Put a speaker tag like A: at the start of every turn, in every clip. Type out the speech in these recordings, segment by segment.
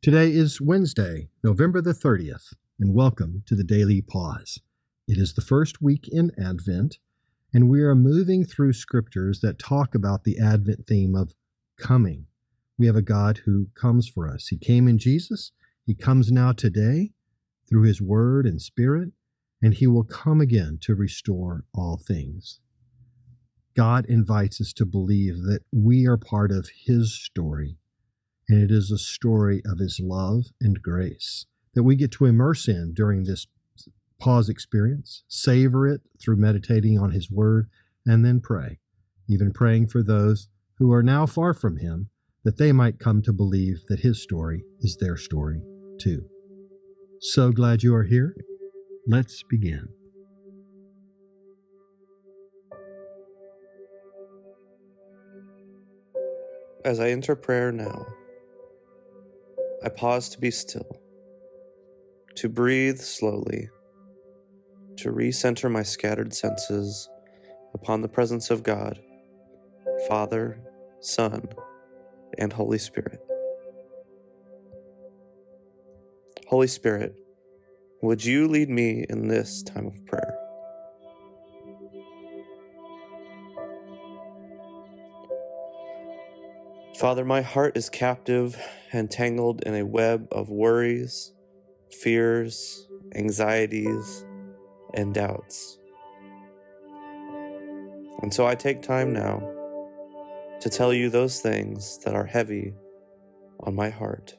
A: Today is Wednesday, November the 30th, and welcome to the Daily Pause. It is the first week in Advent, and we are moving through scriptures that talk about the Advent theme of coming. We have a God who comes for us. He came in Jesus, He comes now today through His Word and Spirit, and He will come again to restore all things. God invites us to believe that we are part of His story and it is a story of his love and grace that we get to immerse in during this pause experience, savor it through meditating on his word, and then pray, even praying for those who are now far from him, that they might come to believe that his story is their story too. So glad you are here. Let's begin.
B: As I enter prayer now, I pause to be still, to breathe slowly, to recenter my scattered senses upon the presence of God, Father, Son, and Holy Spirit. Holy Spirit, would you lead me in this time of prayer? Father, my heart is captive and tangled in a web of worries, fears, anxieties, and doubts. And so I take time now to tell you those things that are heavy on my heart.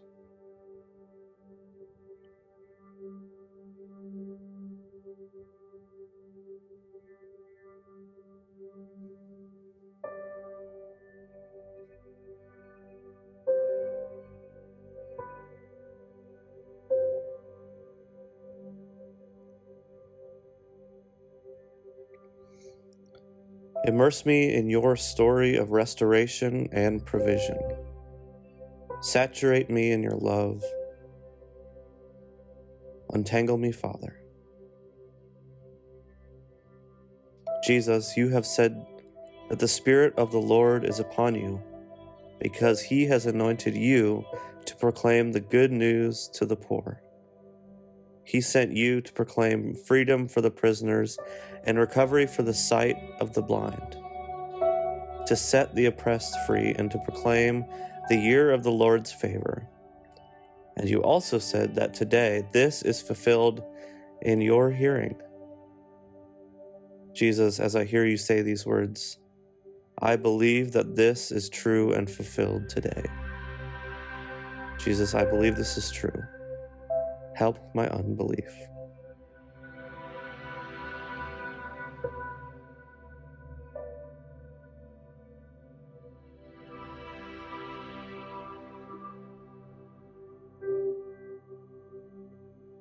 B: Immerse me in your story of restoration and provision. Saturate me in your love. Untangle me, Father. Jesus, you have said that the Spirit of the Lord is upon you, because he has anointed you to proclaim the good news to the poor. He sent you to proclaim freedom for the prisoners and recovery for the sight of the blind, to set the oppressed free, and to proclaim the year of the Lord's favor. And you also said that today this is fulfilled in your hearing. Jesus, as I hear you say these words, I believe that this is true and fulfilled today. Jesus, I believe this is true. Help my unbelief.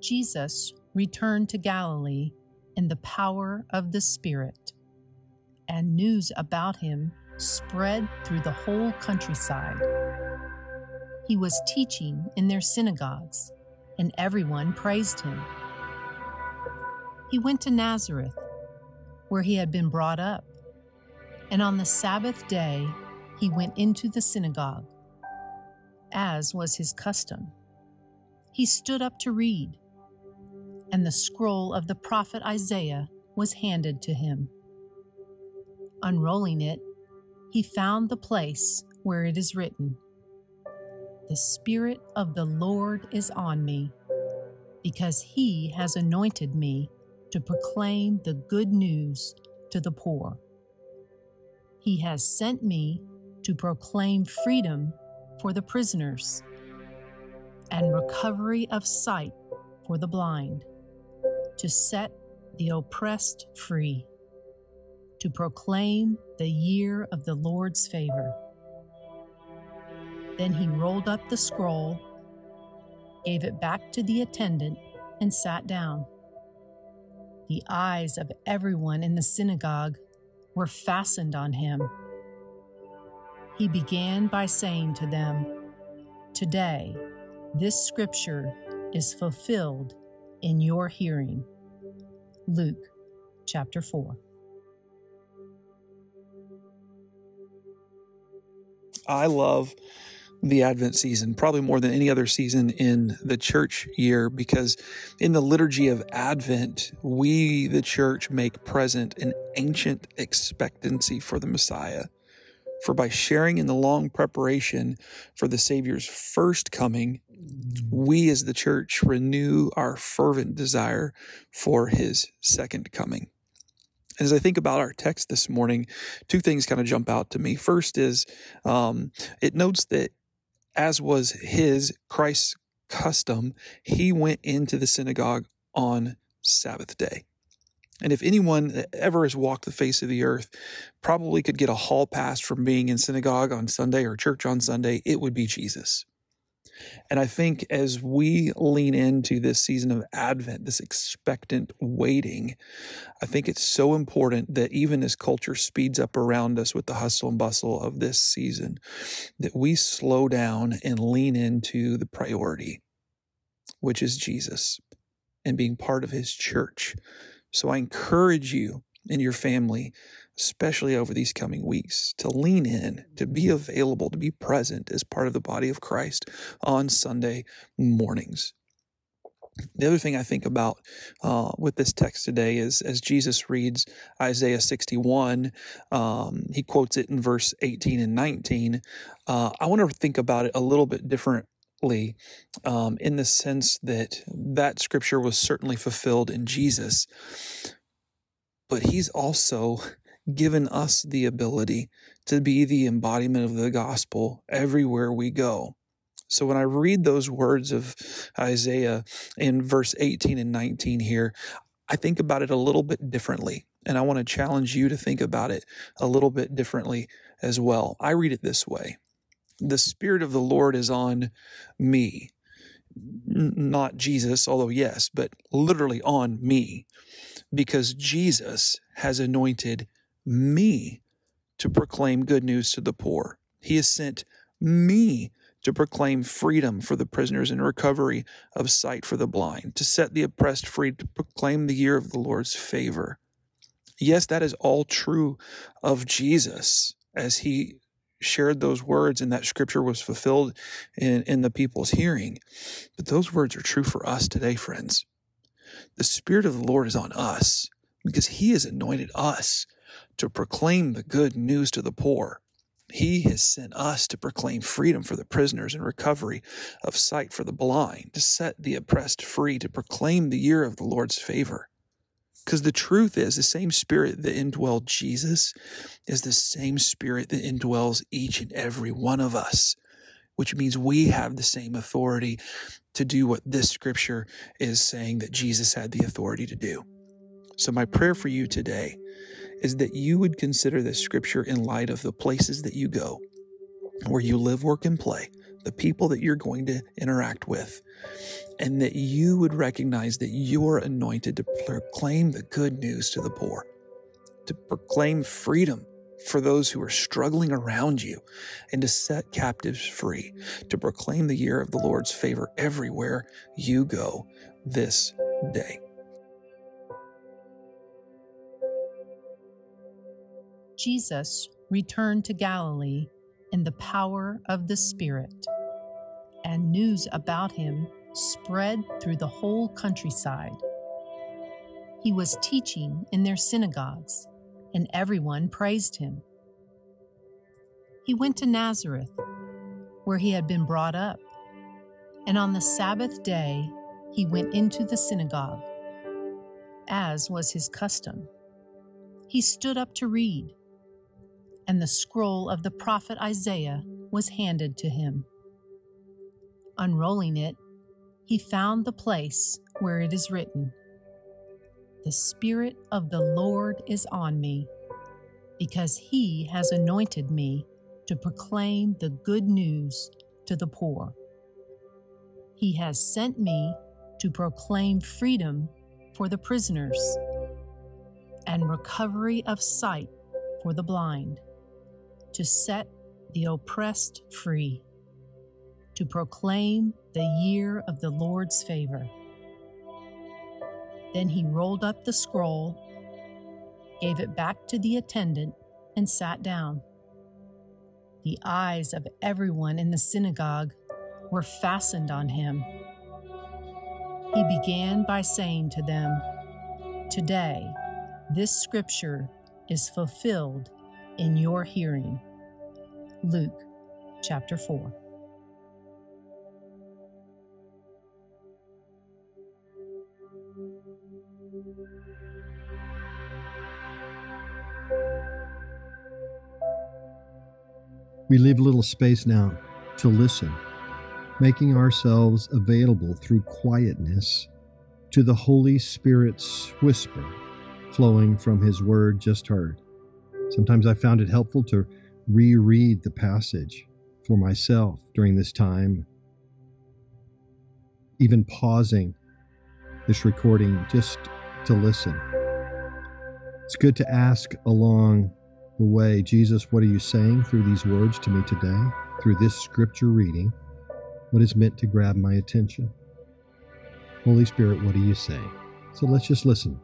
C: Jesus returned to Galilee in the power of the Spirit, and news about him spread through the whole countryside. He was teaching in their synagogues and everyone praised him. He went to Nazareth, where he had been brought up, and on the Sabbath day he went into the synagogue, as was his custom. He stood up to read, and the scroll of the prophet Isaiah was handed to him. Unrolling it, he found the place where it is written, the Spirit of the Lord is on me, because he has anointed me to proclaim the good news to the poor. He has sent me to proclaim freedom for the prisoners and recovery of sight for the blind, to set the oppressed free, to proclaim the year of the Lord's favor. Then he rolled up the scroll, gave it back to the attendant, and sat down. The eyes of everyone in the synagogue were fastened on him. He began by saying to them, Today, this scripture is fulfilled in your hearing. Luke chapter 4.
B: I love
D: the Advent season, probably more than any other season in the church year, because in the liturgy of Advent, we, the church, make present an ancient expectancy for the Messiah. For by sharing in the long preparation for the Savior's first coming, we as the church renew our fervent desire for his second coming. As I think about our text this morning, two things kind of jump out to me. First is um, it notes that as was his, Christ's custom, he went into the synagogue on Sabbath day. And if anyone ever has walked the face of the earth, probably could get a hall pass from being in synagogue on Sunday or church on Sunday, it would be Jesus. And I think as we lean into this season of Advent, this expectant waiting, I think it's so important that even as culture speeds up around us with the hustle and bustle of this season, that we slow down and lean into the priority, which is Jesus and being part of his church. So I encourage you and your family especially over these coming weeks, to lean in, to be available, to be present as part of the body of Christ on Sunday mornings. The other thing I think about uh, with this text today is as Jesus reads Isaiah 61, um, he quotes it in verse 18 and 19. Uh, I want to think about it a little bit differently um, in the sense that that scripture was certainly fulfilled in Jesus, but he's also given us the ability to be the embodiment of the gospel everywhere we go. So when I read those words of Isaiah in verse 18 and 19 here, I think about it a little bit differently. And I want to challenge you to think about it a little bit differently as well. I read it this way The Spirit of the Lord is on me. not Jesus, although yes, but literally on me, because Jesus has anointed me to proclaim good news to the poor. He has sent me to proclaim freedom for the prisoners and recovery of sight for the blind, to set the oppressed free, to proclaim the year of the Lord's favor. Yes, that is all true of Jesus as he shared those words and that scripture was fulfilled in, in the people's hearing. But those words are true for us today, friends. The Spirit of the Lord is on us because he has anointed us to proclaim the good news to the poor. He has sent us to proclaim freedom for the prisoners and recovery of sight for the blind, to set the oppressed free, to proclaim the year of the Lord's favor. Because the truth is, the same spirit that indwelled Jesus is the same spirit that indwells each and every one of us, which means we have the same authority to do what this scripture is saying that Jesus had the authority to do. So, my prayer for you today is that you would consider this scripture in light of the places that you go, where you live, work, and play, the people that you're going to interact with, and that you would recognize that you are anointed to proclaim the good news to the poor, to proclaim freedom for those who are struggling around you, and to set captives free, to proclaim the year of the Lord's favor everywhere you go this day.
C: Jesus returned to Galilee in the power of the Spirit, and news about him spread through the whole countryside. He was teaching in their synagogues, and everyone praised him. He went to Nazareth, where he had been brought up, and on the Sabbath day he went into the synagogue, as was his custom. He stood up to read and the scroll of the prophet Isaiah was handed to him. Unrolling it, he found the place where it is written The Spirit of the Lord is on me, because he has anointed me to proclaim the good news to the poor. He has sent me to proclaim freedom for the prisoners and recovery of sight for the blind to set the oppressed free, to proclaim the year of the Lord's favor. Then he rolled up the scroll, gave it back to the attendant, and sat down. The eyes of everyone in the synagogue were fastened on him. He began by saying to them, Today, this scripture is fulfilled in your hearing. Luke chapter 4.
A: We leave a little space now to listen, making ourselves available through quietness to the Holy Spirit's whisper flowing from His Word just heard. Sometimes I found it helpful to reread the passage for myself during this time, even pausing this recording just to listen. It's good to ask along the way, Jesus, what are you saying through these words to me today, through this scripture reading? What is meant to grab my attention? Holy Spirit, what are you saying? So let's just listen.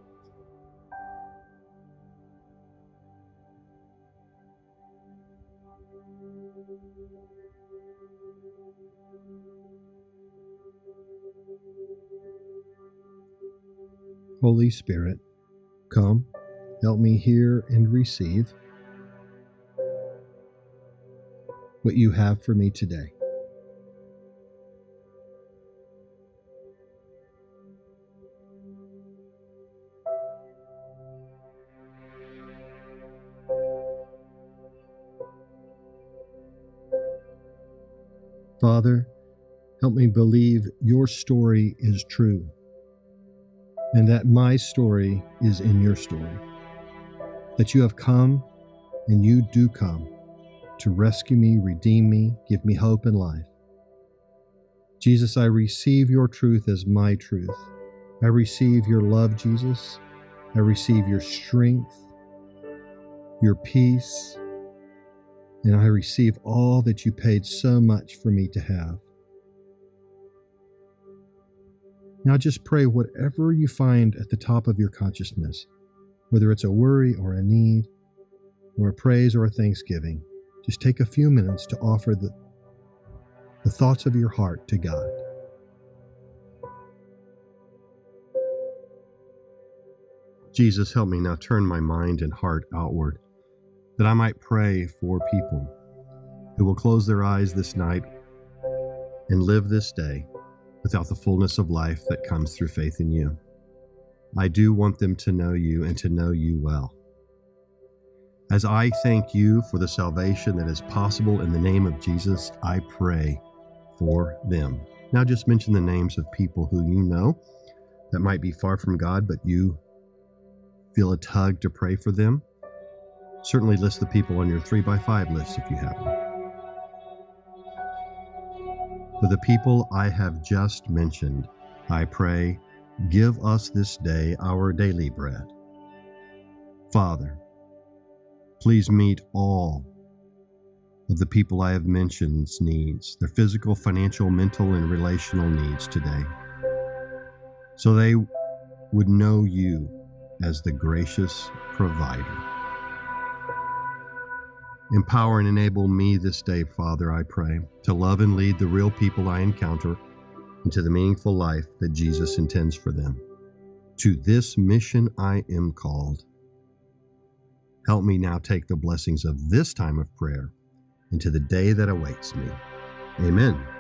A: Holy Spirit, come, help me hear and receive what you have for me today. Father, help me believe your story is true and that my story is in your story. That you have come and you do come to rescue me, redeem me, give me hope and life. Jesus, I receive your truth as my truth. I receive your love, Jesus. I receive your strength, your peace, and I receive all that you paid so much for me to have. Now just pray whatever you find at the top of your consciousness, whether it's a worry or a need, or a praise or a thanksgiving. Just take a few minutes to offer the, the thoughts of your heart to God. Jesus, help me now turn my mind and heart outward, that I might pray for people who will close their eyes this night and live this day without the fullness of life that comes through faith in you. I do want them to know you and to know you well. As I thank you for the salvation that is possible in the name of Jesus, I pray for them. Now, just mention the names of people who you know that might be far from God, but you feel a tug to pray for them. Certainly list the people on your three by five list if you have them. For the people I have just mentioned, I pray, give us this day our daily bread. Father, please meet all of the people I have mentioned's needs, their physical, financial, mental, and relational needs today, so they would know you as the gracious provider. Empower and enable me this day, Father, I pray, to love and lead the real people I encounter into the meaningful life that Jesus intends for them. To this mission I am called. Help me now take the blessings of this time of prayer into the day that awaits me. Amen.